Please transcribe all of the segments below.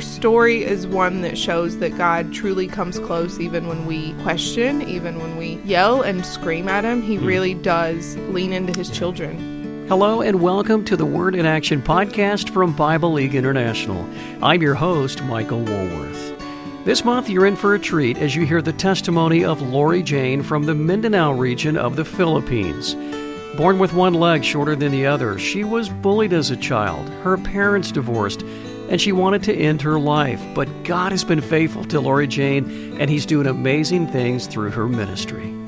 her story is one that shows that God truly comes close even when we question, even when we yell and scream at Him. He hmm. really does lean into His children. Hello and welcome to the Word in Action podcast from Bible League International. I'm your host, Michael Woolworth. This month, you're in for a treat as you hear the testimony of Lorijane from the Mindanao region of the Philippines. Born with one leg shorter than the other, she was bullied as a child. Her parents divorced, and she wanted to end her life. But God has been faithful to Lorijane, and He's doing amazing things through her ministry.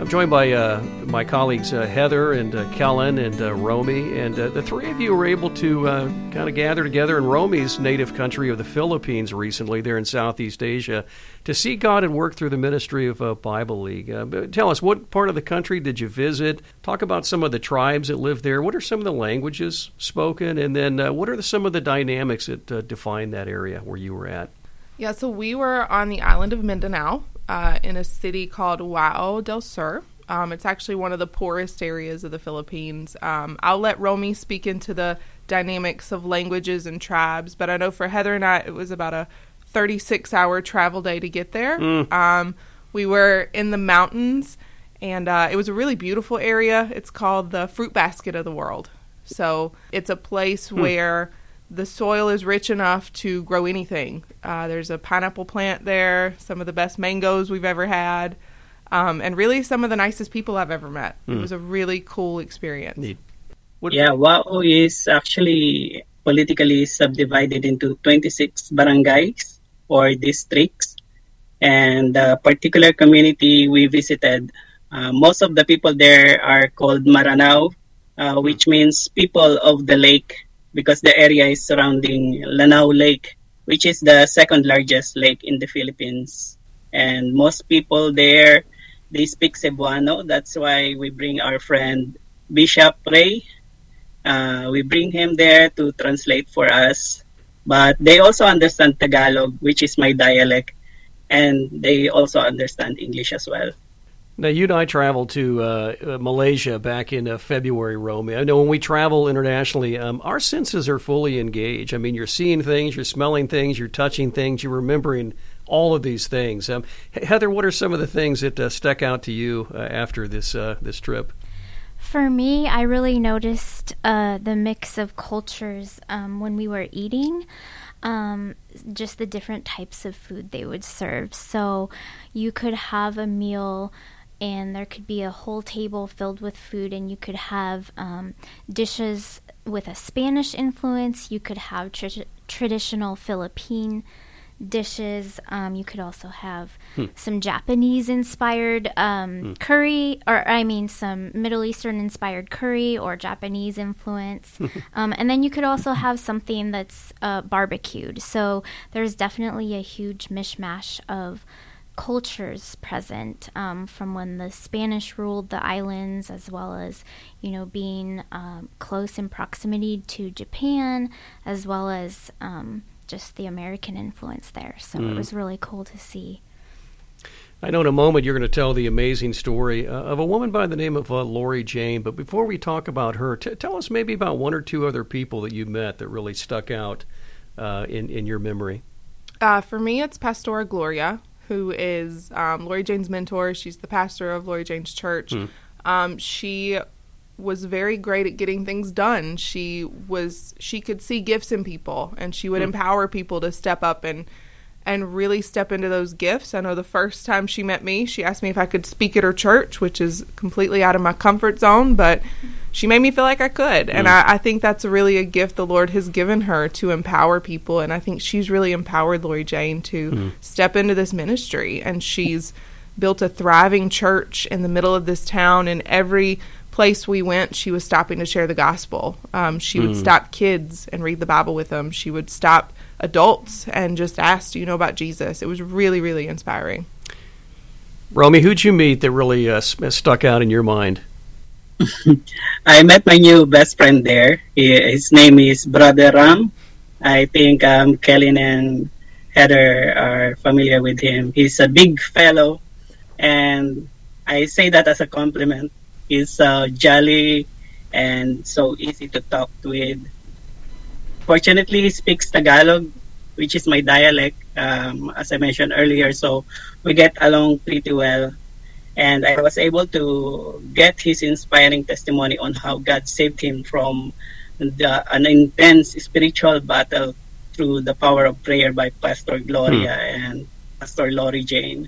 I'm joined by uh, my colleagues uh, Heather and uh, Kellyn and uh, Romi, and uh, the three of you were able to uh, kind of gather together in Romi's native country of the Philippines recently, there in Southeast Asia, to see God and work through the ministry of Bible League. tell us, what part of the country did you visit? Talk about some of the tribes that live there. What are some of the languages spoken? And then what are the, some of the dynamics that define that area where you were at? Yeah, so we were on the island of Mindanao, uh, in a city called Wao del Sur. Um, it's actually one of the poorest areas of the Philippines. Um, I'll let Romi speak into the dynamics of languages and tribes, but I know for Heather and I, it was about a 36 hour travel day to get there. Mm. Um, we were in the mountains, and uh, it was a really beautiful area. It's called the fruit basket of the world. So it's a place mm. where the soil is rich enough to grow anything. Uh, there's a pineapple plant there, some of the best mangoes we've ever had, um, and really some of the nicest people I've ever met. Mm. It hmm. was a really cool experience. yeah, Wao is actually politically subdivided into 26 barangays or districts. And the particular community we visited, uh, most of the people there are called Maranao, uh, which means people of the lake because the area is surrounding Lanao Lake, which is the second largest lake in the Philippines. And most people there, they speak Cebuano. That's why we bring our friend Bishop Ray. Uh, we bring him there to translate for us. But they also understand Tagalog, which is my dialect, and they also understand English as well. Now, you and I traveled to uh, uh, Malaysia back in uh, February, Romi. I know when we travel internationally, um, our senses are fully engaged. I mean, you're seeing things, you're smelling things, you're touching things, you're remembering all of these things. Um, Heather, what are some of the things that uh, stuck out to you uh, after this uh, this trip? For me, I really noticed the mix of cultures um, when we were eating. Um, just the different types of food they would serve. So you could have a meal and there could be a whole table filled with food, and you could have um, dishes with a Spanish influence. You could have tr- traditional Philippine dishes. Um, you could also have hmm. some Japanese inspired um, hmm. curry, or I mean, some Middle Eastern inspired curry or Japanese influence. um, and then you could also have something that's uh, barbecued. So there's definitely a huge mishmash of cultures present um, from when the Spanish ruled the islands, as well as you know being um, close in proximity to Japan, as well as um, just the American influence there. So mm. it was really cool to see. I know in a moment you're going to tell the amazing story uh, of a woman by the name of uh, Lorijane. But before we talk about her, t- tell us maybe about one or two other people that you met that really stuck out uh, in in your memory. Uh, for me, it's Pastora Gloria who is um, Lorijane's mentor. She's the pastor of Lorijane's church. Mm. Um, she was very great at getting things done. She was she could see gifts in people, and she would mm. empower people to step up and and really step into those gifts. I know the first time she met me, she asked me if I could speak at her church, which is completely out of my comfort zone, but she made me feel like I could. Mm. And I, I, think that's really a gift the Lord has given her to empower people. And I think she's really empowered Lorijane to mm. step into this ministry. And she's built a thriving church in the middle of this town. And every place we went, she was stopping to share the gospel. Um, she mm. would stop kids and read the Bible with them. She would stop adults and just asked, Do you know about Jesus? It was really, really inspiring. Romi, who'd you meet that really uh, stuck out in your mind? I met my new best friend there. He, his name is Brother Ram. I think um, Kellyn and Heather are familiar with him. He's a big fellow, and I say that as a compliment. He's uh, jolly and so easy to talk with. Fortunately, he speaks Tagalog, which is my dialect, um, as I mentioned earlier. So we get along pretty well. And I was able to get his inspiring testimony on how God saved him from the, an intense spiritual battle through the power of prayer by Pastor Gloria hmm. and Pastor Lorijane.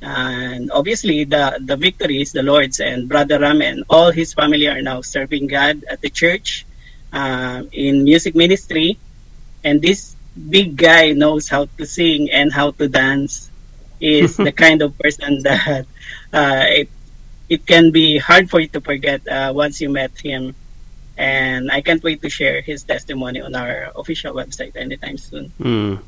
And obviously, the, the victory is the Lord's, and Brother Ram and all his family are now serving God at the church uh, in music ministry. And this big guy knows how to sing and how to dance. Is the kind of person that uh, it, it can be hard for you to forget uh, once you met him. And I can't wait to share his testimony on our official website anytime soon. Mm.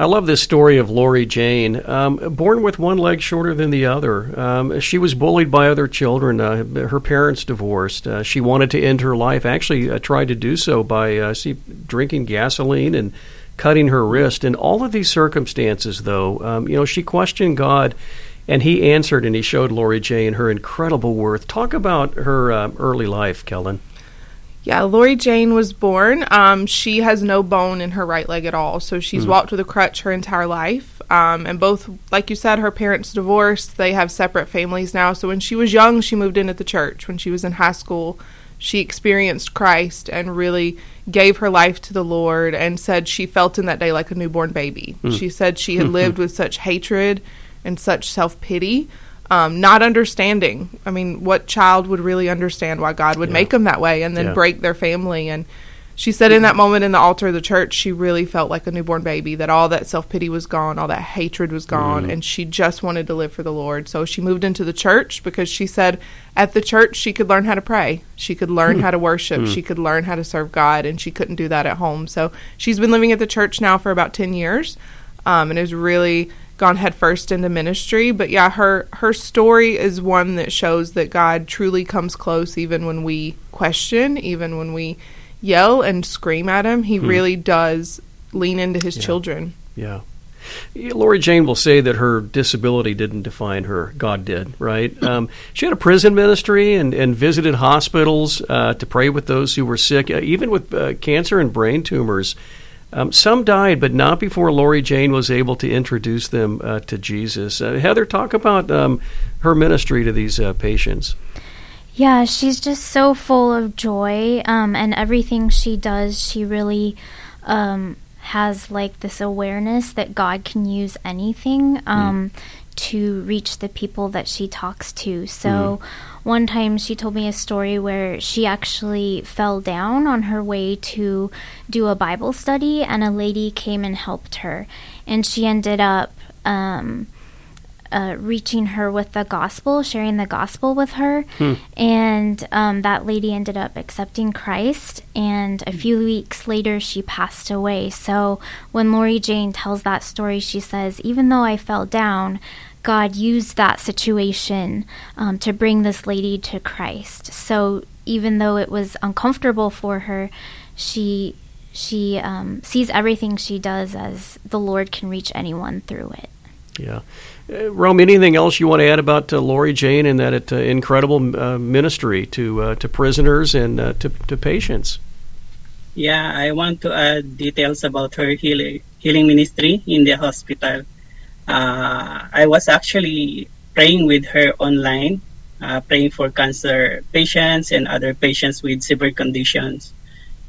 I love this story of Lorijane. Um, born with one leg shorter than the other, um, she was bullied by other children. Uh, her parents divorced. Uh, she wanted to end her life. Actually, uh, tried to do so by uh, see, drinking gasoline and cutting her wrist. In all of these circumstances, though, um, you know, she questioned God, and He answered, and He showed Lorijane her incredible worth. Talk about her uh, early life, Kellyn. Yeah, Lorijane was born. Um, she has no bone in her right leg at all, so she's mm. walked with a crutch her entire life. Um, and both, like you said, her parents divorced. They have separate families now. So when she was young, she moved in at the church. When she was in high school, she experienced Christ and really gave her life to the Lord and said she felt in that day like a newborn baby. Mm. She said she had lived with such hatred and such self pity um, not understanding. I mean, what child would really understand why God would yeah. make them that way and then yeah. break their family? And she said in that moment in the altar of the church, she really felt like a newborn baby, that all that self pity was gone, all that hatred was gone, mm. and she just wanted to live for the Lord. So she moved into the church because she said at the church she could learn how to pray, she could learn mm. how to worship, mm. she could learn how to serve God, and she couldn't do that at home. So she's been living at the church now for about 10 years um, and is really gone headfirst into ministry. But yeah, her her story is one that shows that God truly comes close, even when we question, even when we yell and scream at Him. He hmm. really does lean into His yeah. children. Yeah. Lorijane will say that her disability didn't define her. God did, right? Um, she had a prison ministry and, and visited hospitals uh, to pray with those who were sick, uh, even with uh, cancer and brain tumors. Um, some died, but not before Lorijane was able to introduce them uh, to Jesus. Uh, Heather, talk about um, her ministry to these uh, patients. Yeah, she's just so full of joy, um, and everything she does, she really um, has like this awareness that God can use anything. Mm to reach the people that she talks to. So, mm. one time she told me a story where she actually fell down on her way to do a Bible study, and a lady came and helped her. And she ended up um, uh, reaching her with the gospel, sharing the gospel with her. Hmm. And um, that lady ended up accepting Christ. And a few weeks later, she passed away. So when Lorijane tells that story, she says, Even though I fell down, God used that situation um, to bring this lady to Christ. So even though it was uncomfortable for her, she she um, sees everything she does as the Lord can reach anyone through it. Yeah. Uh, Rome, anything else you want to add about uh, Lorijane and that uh, incredible uh, ministry to uh, to prisoners and uh, to, to patients? Yeah, I want to add details about her healing, healing ministry in the hospital uh, I was actually praying with her online, uh, praying for cancer patients and other patients with severe conditions.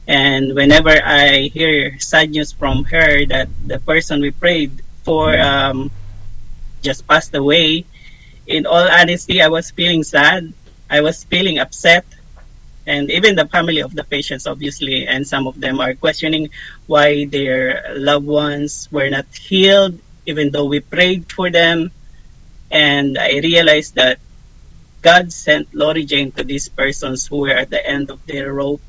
And whenever I hear sad news from her that the person we prayed for um, just passed away, in all honesty, I was feeling sad. I was feeling upset. And even the family of the patients, obviously, and some of them are questioning why their loved ones were not healed even though we prayed for them. And I realized that God sent Lorijane to these persons who were at the end of their rope.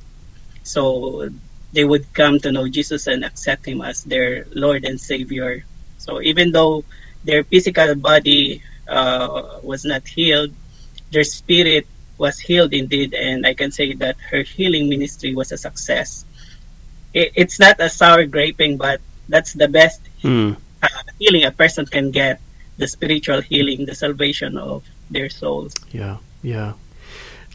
So they would come to know Jesus and accept Him as their Lord and Savior. So even though their physical body uh, was not healed, their spirit was healed indeed. And I can say that her healing ministry was a success. It, it's not a sour graping, but that's the best mm healing a person can get, the spiritual healing, the salvation of their souls. Yeah, yeah.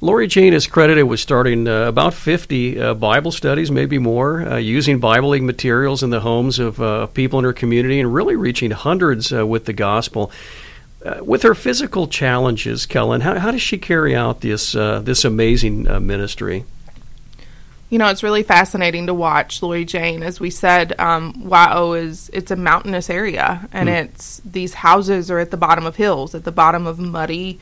Lorijane is credited with starting uh, about 50 uh, Bible studies, maybe more, uh, using Bible materials in the homes of uh, people in her community and really reaching hundreds uh, with the gospel. Uh, with her physical challenges, Kellyn, how, how does she carry out this this amazing ministry? You know, it's really fascinating to watch Lorijane. As we said, um, is it's a mountainous area, and mm. it's these houses are at the bottom of hills, at the bottom of muddy,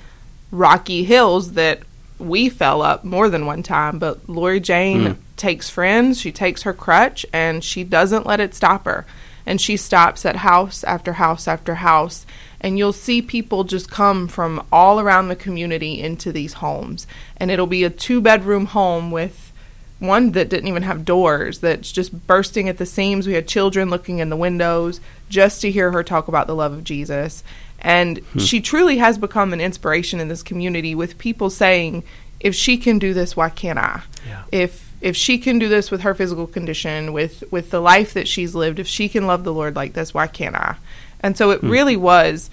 rocky hills that we fell up more than one time, but Lorijane mm. takes friends, she takes her crutch, and she doesn't let it stop her. And she stops at house after house after house. And you'll see people just come from all around the community into these homes. And it'll be a two bedroom home with one that didn't even have doors, that's just bursting at the seams. We had children looking in the windows just to hear her talk about the love of Jesus. And hmm. she truly has become an inspiration in this community with people saying, if she can do this, why can't I? Yeah. If if she can do this with her physical condition, with with the life that she's lived, if she can love the Lord like this, why can't I? And so it hmm. really was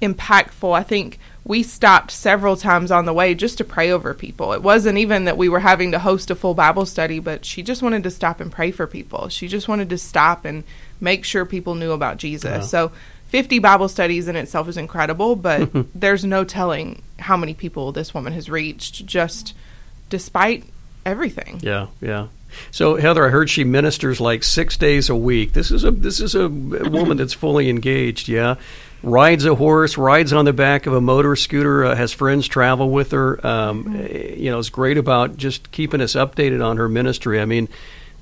impactful. I think we stopped several times on the way just to pray over people. It wasn't even that we were having to host a full Bible study, but she just wanted to stop and pray for people. She just wanted to stop and make sure people knew about Jesus. Yeah. So 50 Bible studies in itself is incredible, but there's no telling how many people this woman has reached just despite everything. Yeah, yeah. So Heather, I heard she ministers like six days a week. This is a this is a woman that's fully engaged. Yeah, rides a horse, rides on the back of a motor scooter, uh, has friends travel with her. Um, mm-hmm. You know, is great about just keeping us updated on her ministry. I mean,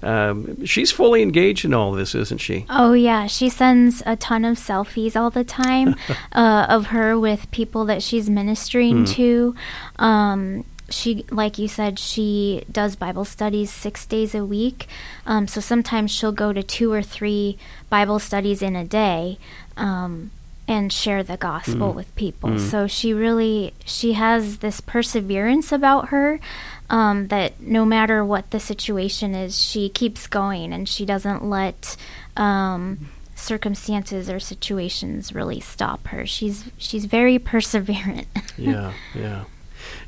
um, she's fully engaged in all this, isn't she? Oh yeah, she sends a ton of selfies all the time uh, of her with people that she's ministering mm. to. Um, she, like you said, she does Bible studies six days a week. Um, so sometimes she'll go to two or three Bible studies in a day. Um, and share the gospel mm. with people. Mm. So she really she has this perseverance about her um, that no matter what the situation is, she keeps going and she doesn't let um, circumstances or situations really stop her. She's she's very perseverant. yeah, yeah.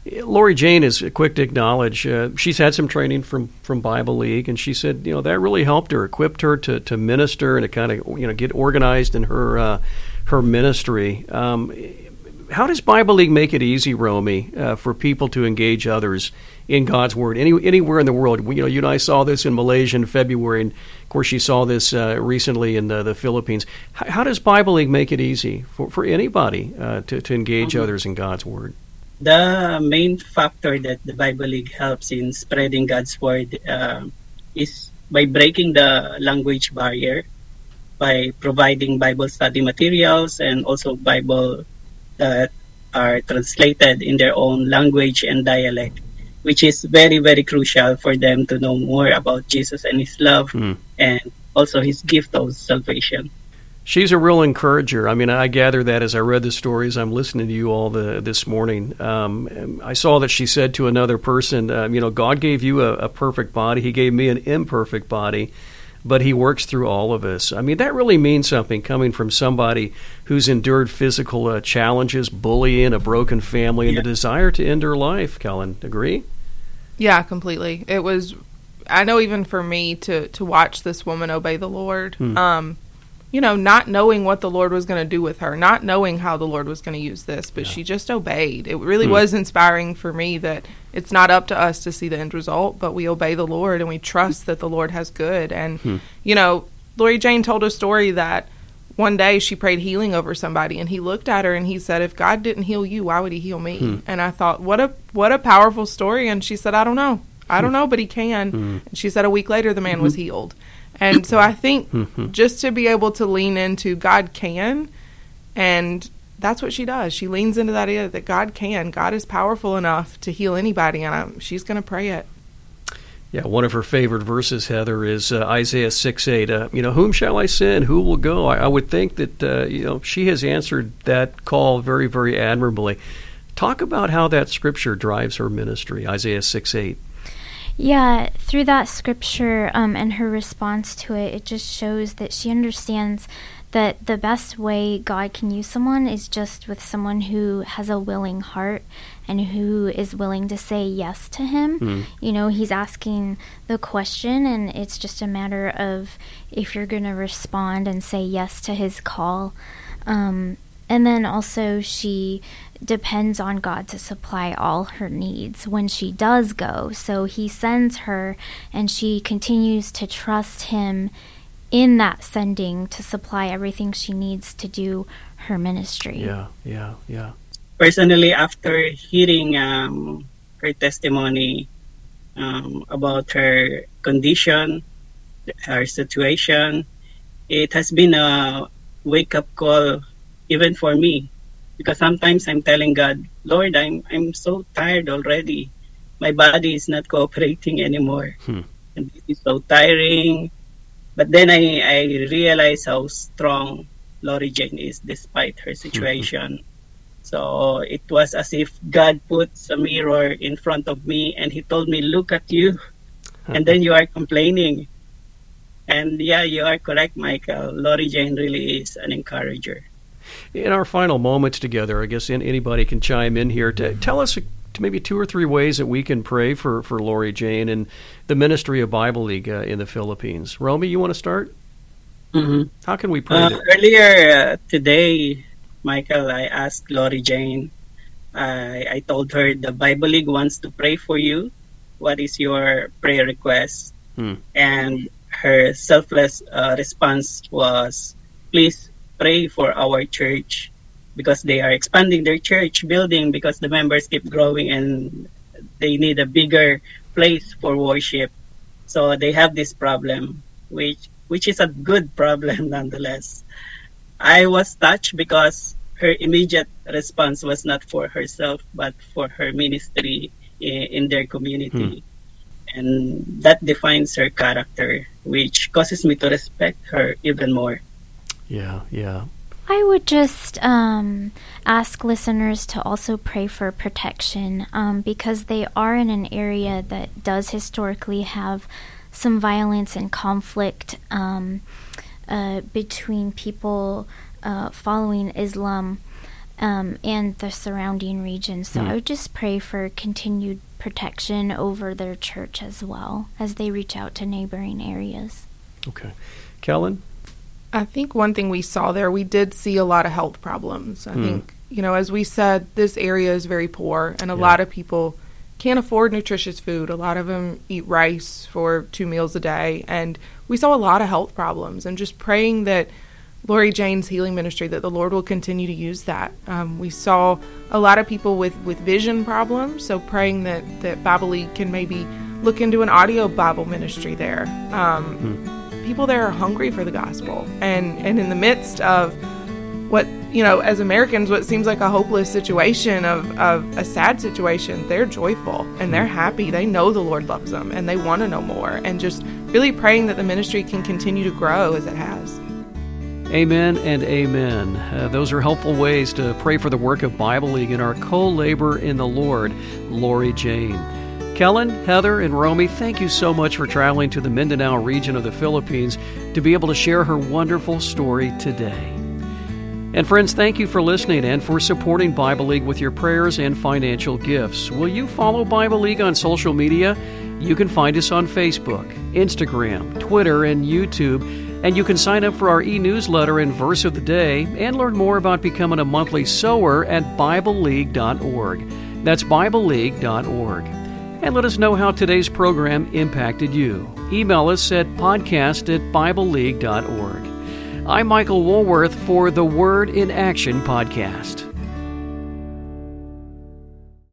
Lorijane is quick to acknowledge uh, she's had some training from, from Bible League, and she said, you know, that really helped her, equipped her to, to minister and to kind of, you know, get organized in her uh, her ministry. Um, how does Bible League make it easy, Romi, uh, for people to engage others in God's Word any, anywhere in the world? You know, you and I saw this in Malaysia in February, and of course, you saw this uh, recently in the, the Philippines. How, how, does Bible League make it easy for, for anybody uh, to, to engage mm-hmm. others in God's Word? The main factor that the Bible League helps in spreading God's Word uh, is by breaking the language barrier by providing Bible study materials and also Bible that are translated in their own language and dialect, which is very, very crucial for them to know more about Jesus and his love mm. and also his gift of salvation. She's a real encourager. I mean, I gather that as I read the stories. I'm listening to you all the, this morning. Um, I saw that she said to another person, uh, "You know, God gave you a, a perfect body. He gave me an imperfect body." But he works through all of us. I mean, that really means something coming from somebody who's endured physical uh, challenges, bullying, a broken family, and yeah. a desire to end her life. Kellyn, agree? Yeah, completely. It was. I know even for me to to watch this woman obey the Lord. Hmm. Um, you know, not knowing what the Lord was going to do with her, not knowing how the Lord was going to use this, but yeah. she just obeyed. It really mm. was inspiring for me that it's not up to us to see the end result, but we obey the Lord and we trust that the Lord has good. And, mm. you know, Lorijane told a story that one day she prayed healing over somebody and he looked at her and he said, If God didn't heal you, why would he heal me? Mm. And I thought, what a what a powerful story. And she said, I don't know. I don't hmm. know, but he can. Hmm. And she said a week later the man mm-hmm. was healed. And so I think mm-hmm. just to be able to lean into God can, and that's what she does. She leans into that idea that God can. God is powerful enough to heal anybody, and I'm, she's going to pray it. Yeah, one of her favorite verses, Heather, is uh, Isaiah 6 8. Uh, you know, whom shall I send? Who will go? I, I would think that, uh, you know, she has answered that call very, very admirably. Talk about how that scripture drives her ministry, Isaiah 6 8. Yeah, through that scripture um, and her response to it, it just shows that she understands that the best way God can use someone is just with someone who has a willing heart and who is willing to say yes to Him. Mm. You know, He's asking the question, and it's just a matter of if you're going to respond and say yes to His call. Um, and then also, she depends on God to supply all her needs when she does go. So He sends her, and she continues to trust Him in that sending to supply everything she needs to do her ministry. Yeah, yeah, yeah. Personally, after hearing um, her testimony um, about her condition, her situation, it has been a wake up call even for me because sometimes I'm telling God, Lord, I'm I'm so tired already. My body is not cooperating anymore. Hmm. And this is so tiring. But then I, I realized how strong Lorijane is despite her situation. Mm-hmm. So it was as if God puts a mirror in front of me and he told me, look at you. and then you are complaining. And yeah, you are correct, Michael. Lorijane really is an encourager. In our final moments together, I guess anybody can chime in here to tell us maybe two or three ways that we can pray for, for Lorijane and the ministry of Bible League uh, in the Philippines. Romi, you want to start? Mm-hmm. How can we pray? Uh, earlier uh, today, Michael, I asked Lorijane. I, I told her the Bible League wants to pray for you. What is your prayer request? Hmm. And her selfless uh, response was, "Please pray for our church because they are expanding their church building because the members keep growing and they need a bigger place for worship. So they have this problem, which which is a good problem nonetheless. I was touched because her immediate response was not for herself but for her ministry in, in their community. Hmm. And that defines her character, which causes me to respect her even more. Yeah, yeah. I would just um, ask listeners to also pray for protection um, because they are in an area that does historically have some violence and conflict um, uh, between people uh, following Islam um, and the surrounding region. So mm. I would just pray for continued protection over their church as well as they reach out to neighboring areas. Okay. Kellyn? I think one thing we saw there, we did see a lot of health problems. I mm. think, you know, as we said, this area is very poor, and a yeah. lot of people can't afford nutritious food. A lot of them eat rice for two meals a day, and we saw a lot of health problems. And just praying that Lorijane's healing ministry, that the Lord will continue to use that. Um, we saw a lot of people with, with vision problems, so praying that, that Bible League can maybe look into an audio Bible ministry there. Um, mm people there are hungry for the gospel. And and in the midst of what you know, as Americans, what seems like a hopeless situation of, of a sad situation, they're joyful and they're happy. They know the Lord loves them and they want to know more. And just really praying that the ministry can continue to grow as it has. Amen and amen. Uh, those are helpful ways to pray for the work of Bible League and our co labor in the Lord, Lorijane. Kellyn, Heather, and Romi, thank you so much for traveling to the Mindanao region of the Philippines to be able to share her wonderful story today. And friends, thank you for listening and for supporting Bible League with your prayers and financial gifts. Will you follow Bible League on social media? You can find us on Facebook, Instagram, Twitter, and YouTube. And you can sign up for our e newsletter and verse of the day and learn more about becoming a monthly sower at BibleLeague.org. That's BibleLeague.org and let us know how today's program impacted you. Email us at podcast at BibleLeague.org. I'm Michael Woolworth for the Word in Action podcast.